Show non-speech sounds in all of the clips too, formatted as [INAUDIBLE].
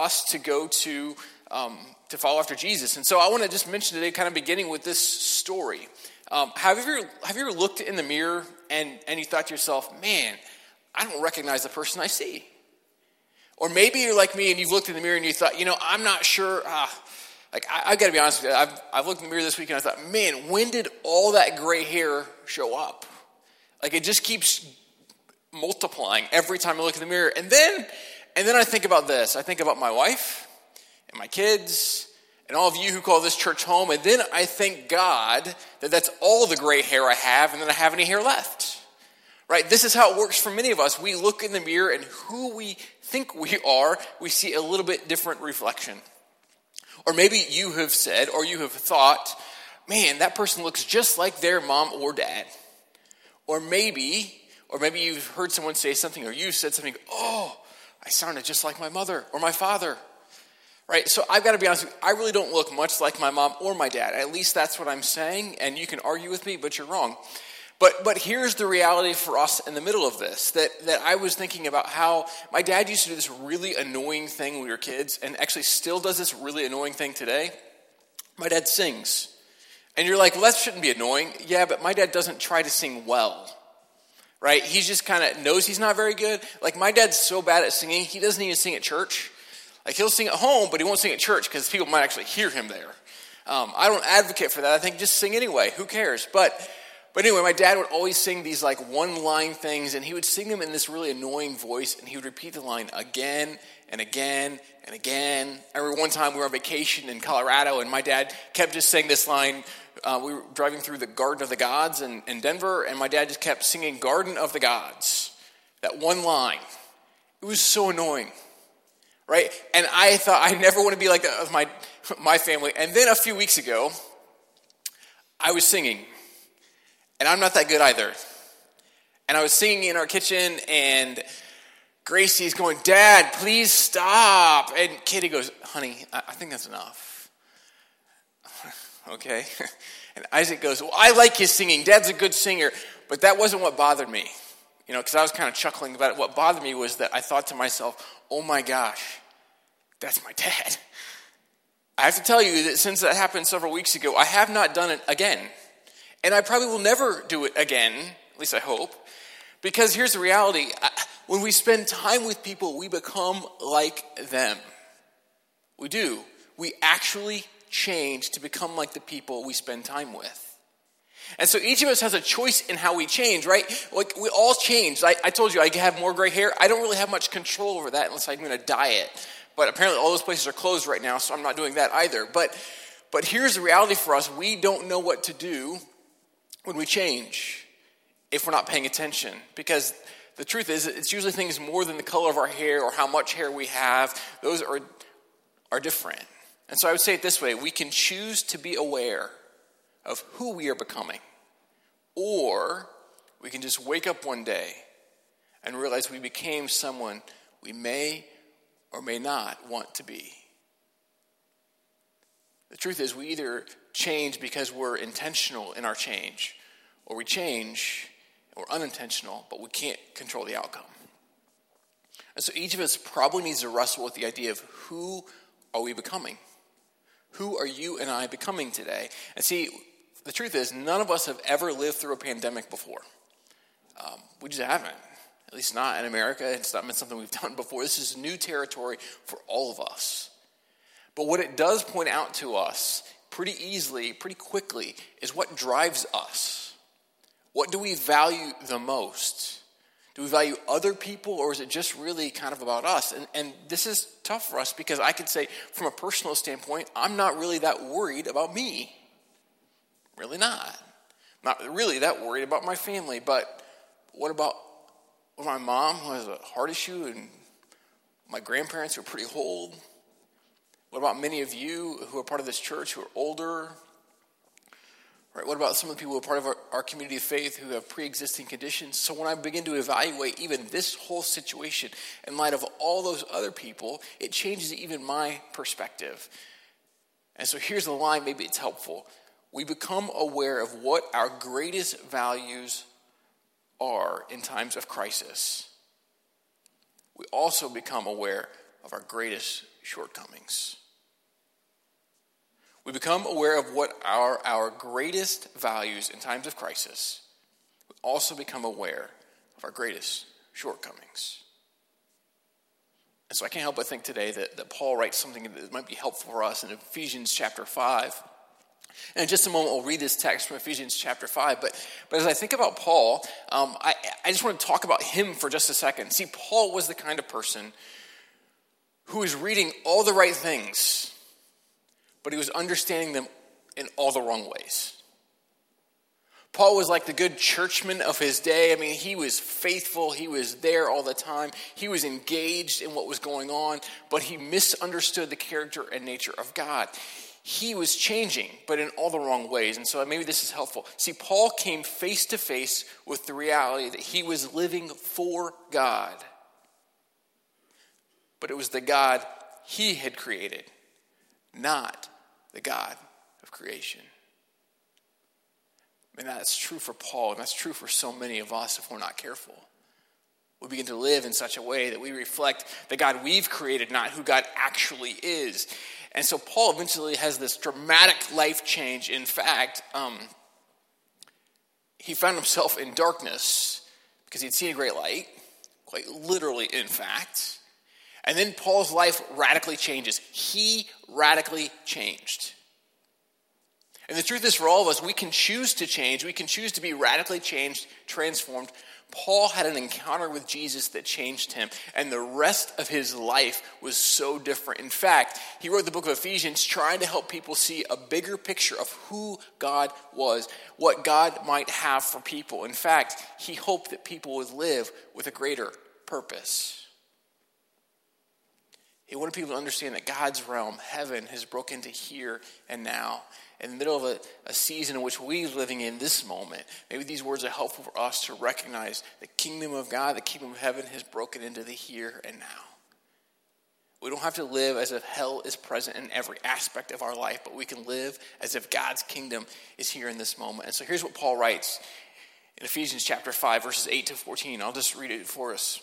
us to go to um, to follow after Jesus. And so I want to just mention today, kind of beginning with this story. Um, have you ever have you ever looked in the mirror and and you thought to yourself, man, I don't recognize the person I see? Or maybe you're like me and you've looked in the mirror and you thought, you know, I'm not sure. Uh, like I, I got to be honest with you, I've, I've looked in the mirror this week and I thought, man, when did all that gray hair show up? Like it just keeps multiplying every time I look in the mirror. And then, and then I think about this. I think about my wife and my kids and all of you who call this church home. And then I thank God that that's all the gray hair I have and that I have any hair left. Right? This is how it works for many of us. We look in the mirror and who we think we are, we see a little bit different reflection. Or maybe you have said or you have thought, man, that person looks just like their mom or dad. Or maybe, or maybe you've heard someone say something or you said something, oh, I sounded just like my mother or my father. Right? So I've got to be honest with you, I really don't look much like my mom or my dad. At least that's what I'm saying, and you can argue with me, but you're wrong. But, but here's the reality for us in the middle of this that, that I was thinking about how my dad used to do this really annoying thing when we were kids, and actually still does this really annoying thing today. My dad sings. And you're like, well, that shouldn't be annoying. Yeah, but my dad doesn't try to sing well, right? He just kind of knows he's not very good. Like, my dad's so bad at singing, he doesn't even sing at church. Like, he'll sing at home, but he won't sing at church because people might actually hear him there. Um, I don't advocate for that. I think just sing anyway. Who cares? But but anyway, my dad would always sing these like one line things, and he would sing them in this really annoying voice, and he would repeat the line again and again and again. Remember one time we were on vacation in Colorado, and my dad kept just saying this line. Uh, we were driving through the Garden of the Gods in, in Denver, and my dad just kept singing Garden of the Gods, that one line. It was so annoying, right? And I thought I never want to be like that with my, [LAUGHS] my family. And then a few weeks ago, I was singing and I'm not that good either. And I was singing in our kitchen, and Gracie's going, Dad, please stop. And Katie goes, Honey, I think that's enough. [LAUGHS] okay. [LAUGHS] And Isaac goes, Well, I like his singing. Dad's a good singer. But that wasn't what bothered me. You know, because I was kind of chuckling about it. What bothered me was that I thought to myself, Oh my gosh, that's my dad. I have to tell you that since that happened several weeks ago, I have not done it again. And I probably will never do it again, at least I hope, because here's the reality when we spend time with people, we become like them. We do. We actually change to become like the people we spend time with. And so each of us has a choice in how we change, right? Like we all change. I, I told you I have more gray hair. I don't really have much control over that unless I'm going to dye it. But apparently all those places are closed right now, so I'm not doing that either. But but here's the reality for us: we don't know what to do when we change if we're not paying attention. Because the truth is, it's usually things more than the color of our hair or how much hair we have. Those are, are different. And so I would say it this way we can choose to be aware of who we are becoming, or we can just wake up one day and realize we became someone we may or may not want to be. The truth is, we either change because we're intentional in our change, or we change we're unintentional, but we can't control the outcome. And so each of us probably needs to wrestle with the idea of who are we becoming? Who are you and I becoming today? And see, the truth is, none of us have ever lived through a pandemic before. Um, we just haven't. At least not in America. It's not been something we've [LAUGHS] done before. This is new territory for all of us. But what it does point out to us pretty easily, pretty quickly, is what drives us. What do we value the most? Do we value other people or is it just really kind of about us? And, and this is tough for us because I could say, from a personal standpoint, I'm not really that worried about me. Really not. Not really that worried about my family, but what about my mom who has a heart issue and my grandparents who are pretty old? What about many of you who are part of this church who are older? Right? What about some of the people who are part of our, our community of faith who have pre existing conditions? So when I begin to evaluate even this whole situation in light of all those other people, it changes even my perspective. And so here's the line, maybe it's helpful. We become aware of what our greatest values are in times of crisis. We also become aware of our greatest shortcomings. We become aware of what are our greatest values in times of crisis. We also become aware of our greatest shortcomings. And so I can't help but think today that, that Paul writes something that might be helpful for us in Ephesians chapter 5. And in just a moment, we'll read this text from Ephesians chapter 5. But, but as I think about Paul, um, I, I just want to talk about him for just a second. See, Paul was the kind of person who was reading all the right things, but he was understanding them in all the wrong ways. Paul was like the good churchman of his day. I mean, he was faithful, he was there all the time, he was engaged in what was going on, but he misunderstood the character and nature of God. He was changing, but in all the wrong ways. And so maybe this is helpful. See, Paul came face to face with the reality that he was living for God, but it was the God he had created, not the God of creation. And that's true for Paul, and that's true for so many of us if we're not careful. We begin to live in such a way that we reflect the God we've created, not who God actually is. And so Paul eventually has this dramatic life change. In fact, um, he found himself in darkness because he'd seen a great light, quite literally, in fact. And then Paul's life radically changes. He radically changed. And the truth is, for all of us, we can choose to change. We can choose to be radically changed, transformed. Paul had an encounter with Jesus that changed him, and the rest of his life was so different. In fact, he wrote the book of Ephesians trying to help people see a bigger picture of who God was, what God might have for people. In fact, he hoped that people would live with a greater purpose. He wanted people to understand that God's realm, heaven, has broken into here and now in the middle of a, a season in which we're living in this moment, maybe these words are helpful for us to recognize the kingdom of God, the kingdom of heaven has broken into the here and now. We don't have to live as if hell is present in every aspect of our life, but we can live as if God's kingdom is here in this moment. And so here's what Paul writes in Ephesians chapter 5, verses 8 to 14. I'll just read it for us.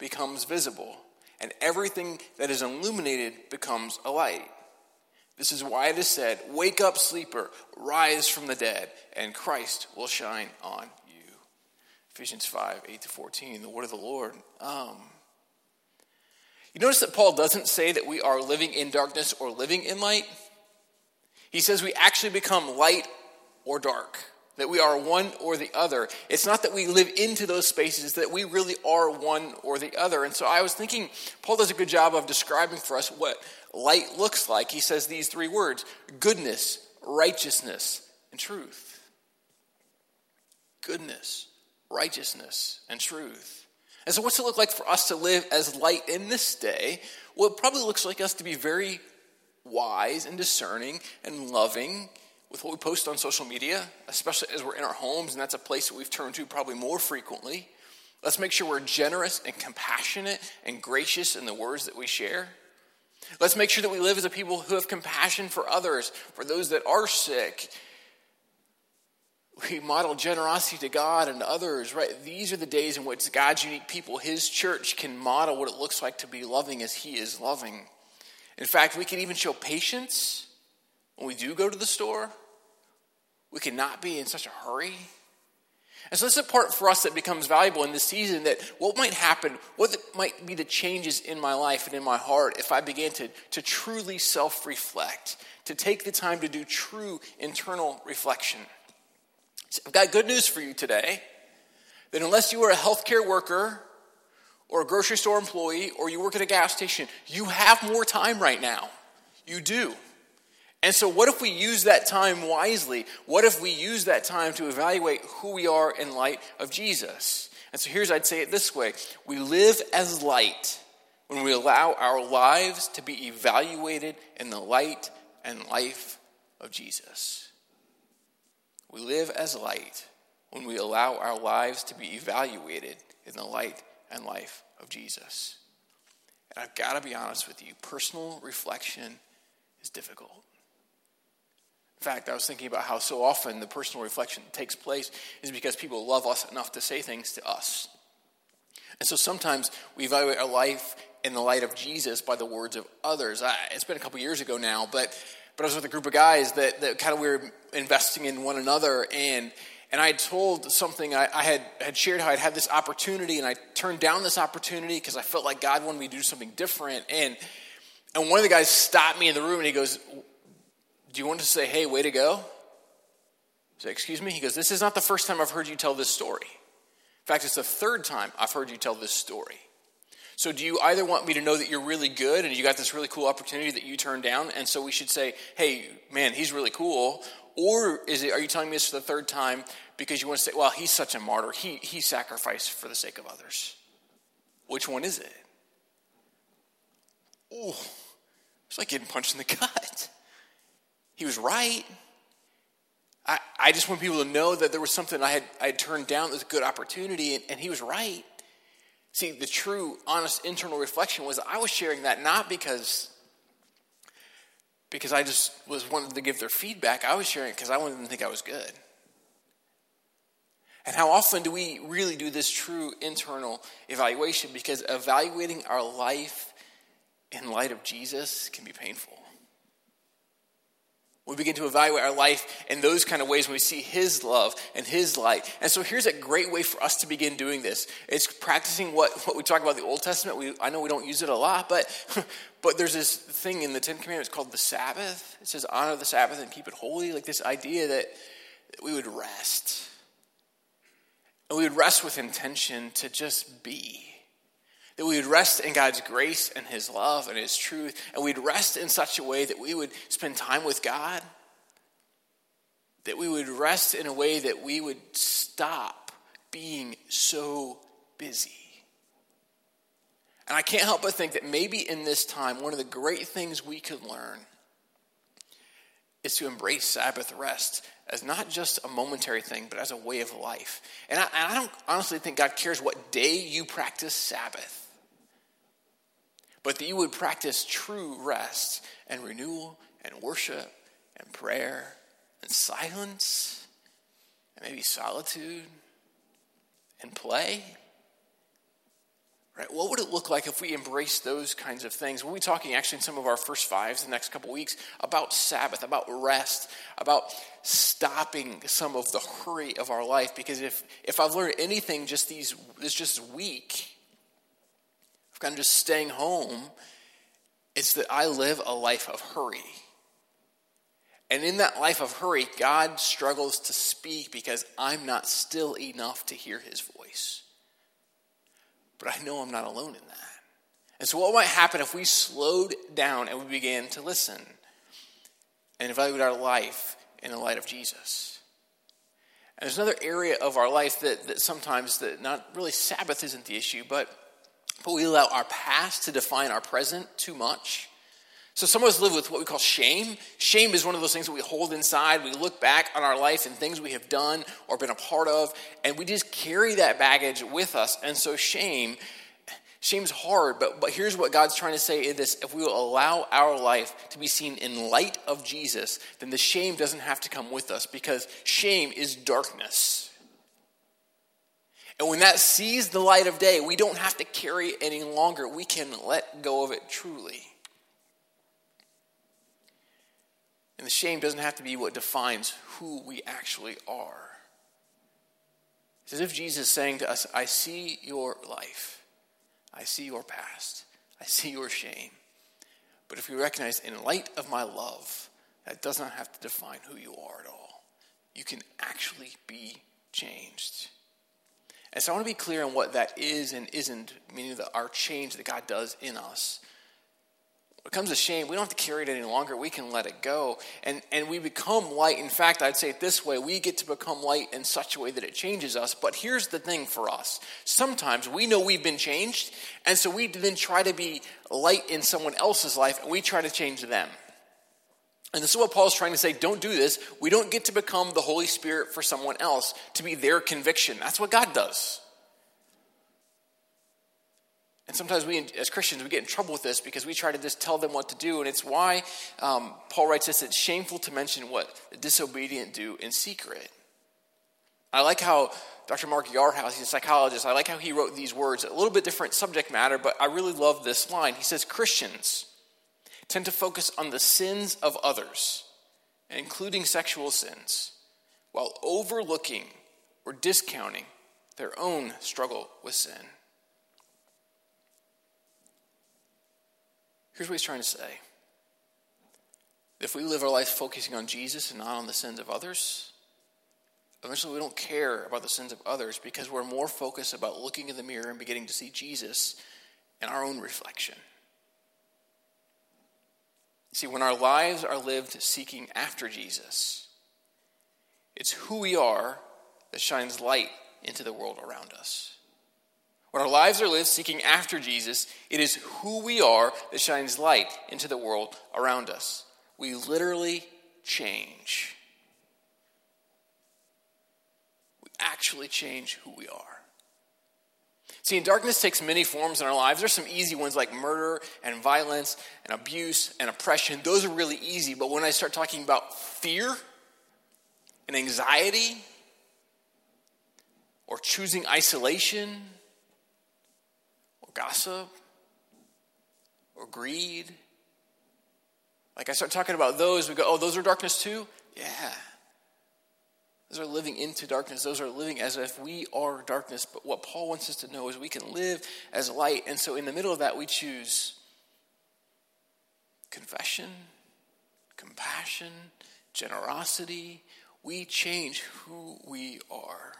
becomes visible, and everything that is illuminated becomes a light. This is why it is said, Wake up, sleeper, rise from the dead, and Christ will shine on you. Ephesians 5 8 to 14, the word of the Lord. Um, you notice that Paul doesn't say that we are living in darkness or living in light. He says we actually become light or dark, that we are one or the other. It's not that we live into those spaces, that we really are one or the other. And so I was thinking, Paul does a good job of describing for us what light looks like, he says these three words goodness, righteousness, and truth. Goodness, righteousness, and truth. And so, what's it look like for us to live as light in this day? Well, it probably looks like us to be very wise and discerning and loving with what we post on social media, especially as we're in our homes, and that's a place that we've turned to probably more frequently. Let's make sure we're generous and compassionate and gracious in the words that we share. Let's make sure that we live as a people who have compassion for others, for those that are sick. We model generosity to God and to others, right? These are the days in which God's unique people, His church, can model what it looks like to be loving as He is loving. In fact, we can even show patience when we do go to the store. We cannot be in such a hurry. And so this is a part for us that becomes valuable in this season that what might happen, what might be the changes in my life and in my heart if I began to, to truly self reflect, to take the time to do true internal reflection. So I've got good news for you today that unless you are a healthcare worker or a grocery store employee or you work at a gas station, you have more time right now. You do. And so, what if we use that time wisely? What if we use that time to evaluate who we are in light of Jesus? And so, here's I'd say it this way We live as light when we allow our lives to be evaluated in the light and life of Jesus. We live as light when we allow our lives to be evaluated in the light and life of Jesus. And I've got to be honest with you personal reflection is difficult. In fact, I was thinking about how so often the personal reflection that takes place is because people love us enough to say things to us. And so sometimes we evaluate our life in the light of Jesus by the words of others. I, it's been a couple years ago now, but but I was with a group of guys that, that kind of we were investing in one another, and and I had told something I, I had had shared how I'd had this opportunity, and I turned down this opportunity because I felt like God wanted me to do something different, and and one of the guys stopped me in the room, and he goes, "Do you want to say, hey, way to go?" I said, "Excuse me." He goes, "This is not the first time I've heard you tell this story. In fact, it's the third time I've heard you tell this story." So, do you either want me to know that you're really good and you got this really cool opportunity that you turned down, and so we should say, hey, man, he's really cool? Or is it, are you telling me this for the third time because you want to say, well, he's such a martyr. He, he sacrificed for the sake of others? Which one is it? Oh, it's like getting punched in the [LAUGHS] gut. He was right. I, I just want people to know that there was something I had, I had turned down that was a good opportunity, and, and he was right. See, the true, honest internal reflection was I was sharing that not because because I just was wanting to give their feedback. I was sharing it because I wanted them to think I was good. And how often do we really do this true internal evaluation? Because evaluating our life in light of Jesus can be painful. We begin to evaluate our life in those kind of ways when we see His love and His light. And so here's a great way for us to begin doing this. It's practicing what, what we talk about the Old Testament. We, I know we don't use it a lot, but, [LAUGHS] but there's this thing in the Ten Commandments called the Sabbath. It says, honor the Sabbath and keep it holy. Like this idea that, that we would rest. And we would rest with intention to just be that we would rest in God's grace and His love and His truth, and we'd rest in such a way that we would spend time with God, that we would rest in a way that we would stop being so busy. And I can't help but think that maybe in this time, one of the great things we could learn is to embrace Sabbath rest as not just a momentary thing, but as a way of life. And I, and I don't honestly think God cares what day you practice Sabbath but that you would practice true rest and renewal and worship and prayer and silence and maybe solitude and play. Right? What would it look like if we embraced those kinds of things? We'll be talking actually in some of our first fives the next couple weeks about Sabbath, about rest, about stopping some of the hurry of our life. Because if, if I've learned anything just these this just week, kind of just staying home, it's that I live a life of hurry. And in that life of hurry, God struggles to speak because I'm not still enough to hear his voice. But I know I'm not alone in that. And so, what might happen if we slowed down and we began to listen and evaluate our life in the light of Jesus? And there's another area of our life that, that sometimes that not really Sabbath isn't the issue, but but we allow our past to define our present too much. So some of us live with what we call shame. Shame is one of those things that we hold inside. We look back on our life and things we have done or been a part of, and we just carry that baggage with us. And so shame, shame's hard, but, but here's what God's trying to say in this. If we will allow our life to be seen in light of Jesus, then the shame doesn't have to come with us because shame is darkness. And when that sees the light of day, we don't have to carry it any longer. We can let go of it truly. And the shame doesn't have to be what defines who we actually are. It's as if Jesus is saying to us, I see your life, I see your past, I see your shame. But if you recognize in light of my love, that does not have to define who you are at all. You can actually be changed. And so I want to be clear on what that is and isn't, meaning that our change that God does in us. it comes to shame, we don't have to carry it any longer. We can let it go. And, and we become light. In fact, I'd say it this way we get to become light in such a way that it changes us. But here's the thing for us sometimes we know we've been changed, and so we then try to be light in someone else's life, and we try to change them. And this is what Paul's trying to say don't do this. We don't get to become the Holy Spirit for someone else to be their conviction. That's what God does. And sometimes we, as Christians, we get in trouble with this because we try to just tell them what to do. And it's why um, Paul writes this it's shameful to mention what the disobedient do in secret. I like how Dr. Mark Yarhouse, he's a psychologist, I like how he wrote these words. A little bit different subject matter, but I really love this line. He says, Christians tend to focus on the sins of others, including sexual sins, while overlooking or discounting their own struggle with sin. Here's what he's trying to say if we live our life focusing on Jesus and not on the sins of others, eventually we don't care about the sins of others because we're more focused about looking in the mirror and beginning to see Jesus in our own reflection. See, when our lives are lived seeking after Jesus, it's who we are that shines light into the world around us. When our lives are lived seeking after Jesus, it is who we are that shines light into the world around us. We literally change. We actually change who we are. See, and darkness takes many forms in our lives. There's some easy ones like murder and violence and abuse and oppression. Those are really easy. But when I start talking about fear and anxiety or choosing isolation, or gossip or greed. Like I start talking about those, we go, oh, those are darkness too? Yeah. Those are living into darkness. Those are living as if we are darkness. But what Paul wants us to know is we can live as light. And so in the middle of that, we choose confession, compassion, generosity. We change who we are.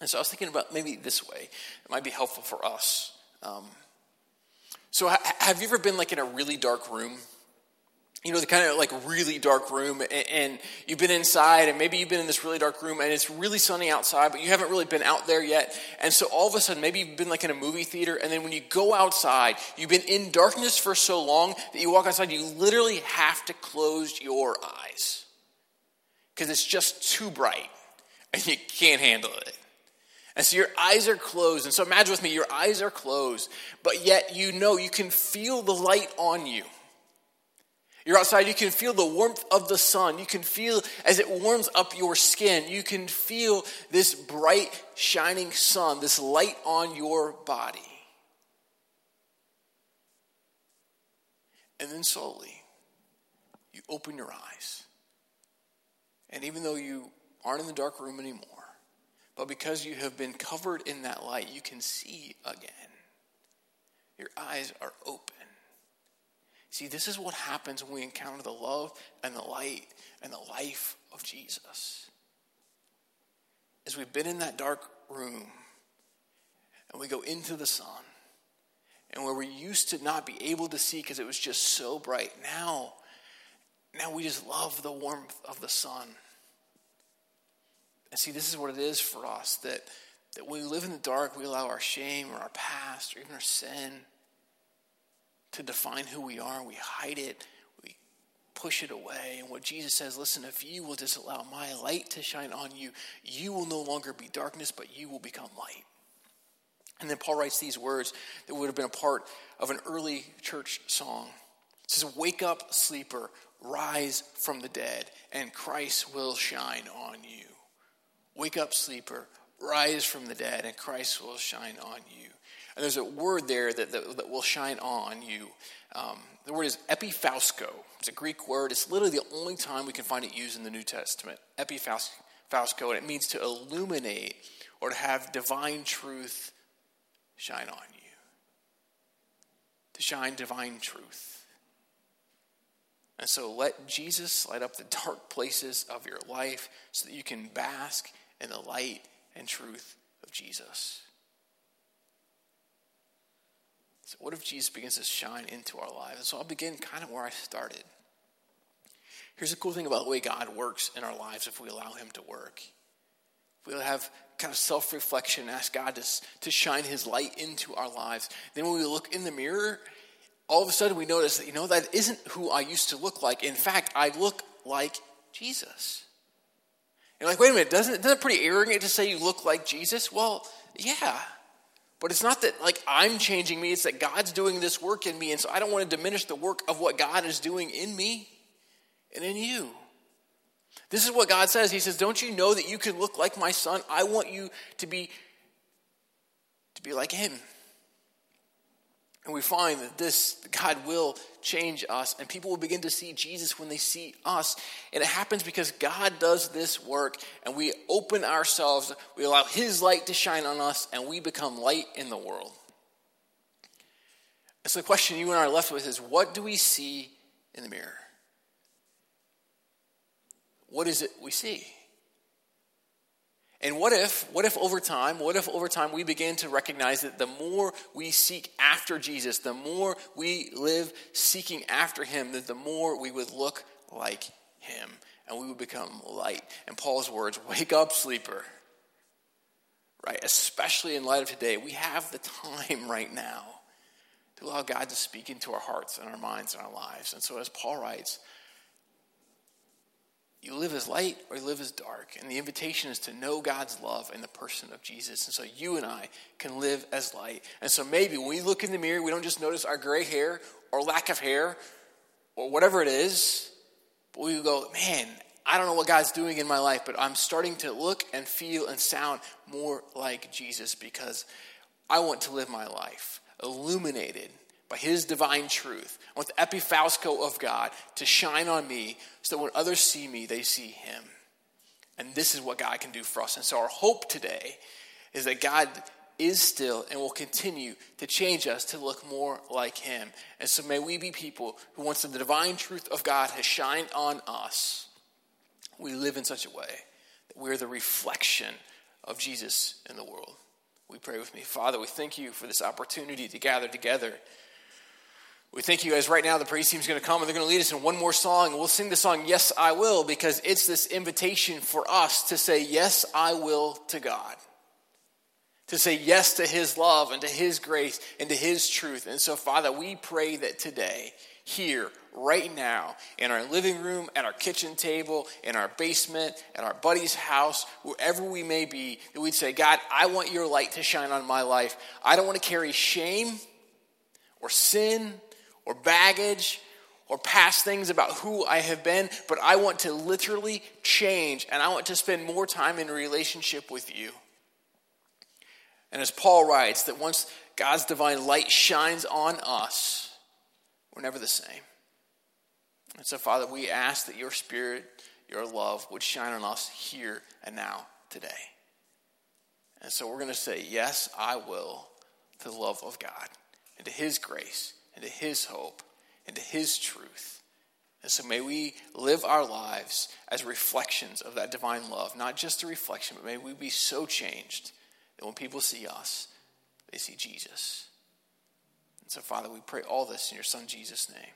And so I was thinking about maybe this way. It might be helpful for us. Um, so, ha- have you ever been like in a really dark room? You know, the kind of like really dark room, and, and you've been inside, and maybe you've been in this really dark room, and it's really sunny outside, but you haven't really been out there yet. And so, all of a sudden, maybe you've been like in a movie theater, and then when you go outside, you've been in darkness for so long that you walk outside, you literally have to close your eyes because it's just too bright, and you can't handle it. And so your eyes are closed. And so imagine with me, your eyes are closed, but yet you know you can feel the light on you. You're outside, you can feel the warmth of the sun. You can feel as it warms up your skin. You can feel this bright, shining sun, this light on your body. And then slowly, you open your eyes. And even though you aren't in the dark room anymore, but because you have been covered in that light, you can see again. Your eyes are open. See, this is what happens when we encounter the love and the light and the life of Jesus. As we've been in that dark room and we go into the sun, and where we used to not be able to see because it was just so bright, now, now we just love the warmth of the sun. And see, this is what it is for us that, that when we live in the dark, we allow our shame or our past or even our sin to define who we are. We hide it, we push it away. And what Jesus says listen, if you will just allow my light to shine on you, you will no longer be darkness, but you will become light. And then Paul writes these words that would have been a part of an early church song. It says, Wake up, sleeper, rise from the dead, and Christ will shine on you. Wake up, sleeper, rise from the dead, and Christ will shine on you. And there's a word there that, that, that will shine on you. Um, the word is epiphausko. It's a Greek word. It's literally the only time we can find it used in the New Testament. Epiphausko, and it means to illuminate or to have divine truth shine on you. To shine divine truth. And so let Jesus light up the dark places of your life so that you can bask in the light and truth of Jesus. So, what if Jesus begins to shine into our lives? And so, I'll begin kind of where I started. Here's the cool thing about the way God works in our lives if we allow Him to work. If we have kind of self reflection, ask God to, to shine His light into our lives. Then when we look in the mirror, all of a sudden we notice that, you know, that isn't who I used to look like. In fact, I look like Jesus. You're like, wait a minute, doesn't, isn't it pretty arrogant to say you look like Jesus? Well, yeah. But it's not that like I'm changing me, it's that God's doing this work in me. And so I don't want to diminish the work of what God is doing in me and in you. This is what God says. He says, Don't you know that you can look like my son? I want you to be to be like him. And we find that this, God will change us, and people will begin to see Jesus when they see us. And it happens because God does this work, and we open ourselves, we allow His light to shine on us, and we become light in the world. And so the question you and I are left with is what do we see in the mirror? What is it we see? And what if, what if over time, what if over time we begin to recognize that the more we seek after Jesus, the more we live seeking after him, that the more we would look like him and we would become light. And Paul's words, wake up, sleeper. Right? Especially in light of today, we have the time [LAUGHS] right now to allow God to speak into our hearts and our minds and our lives. And so, as Paul writes, you live as light or you live as dark. And the invitation is to know God's love in the person of Jesus. And so you and I can live as light. And so maybe when we look in the mirror, we don't just notice our gray hair or lack of hair or whatever it is, but we go, man, I don't know what God's doing in my life, but I'm starting to look and feel and sound more like Jesus because I want to live my life illuminated by his divine truth. I want the epiphausko of God to shine on me so that when others see me, they see him. And this is what God can do for us. And so our hope today is that God is still and will continue to change us to look more like him. And so may we be people who, once the divine truth of God has shined on us, we live in such a way that we're the reflection of Jesus in the world. We pray with me. Father, we thank you for this opportunity to gather together we thank you guys right now the praise team is going to come and they're going to lead us in one more song. We'll sing the song, Yes, I Will, because it's this invitation for us to say, Yes, I will to God. To say yes to His love and to His grace and to His truth. And so, Father, we pray that today, here, right now, in our living room, at our kitchen table, in our basement, at our buddy's house, wherever we may be, that we'd say, God, I want your light to shine on my life. I don't want to carry shame or sin or baggage or past things about who I have been, but I want to literally change and I want to spend more time in relationship with you. And as Paul writes, that once God's divine light shines on us, we're never the same. And so, Father, we ask that your spirit, your love would shine on us here and now, today. And so we're going to say, Yes, I will, to the love of God and to his grace into His hope, into His truth. And so may we live our lives as reflections of that divine love, not just a reflection, but may we be so changed that when people see us, they see Jesus. And so, Father, we pray all this in your Son Jesus' name.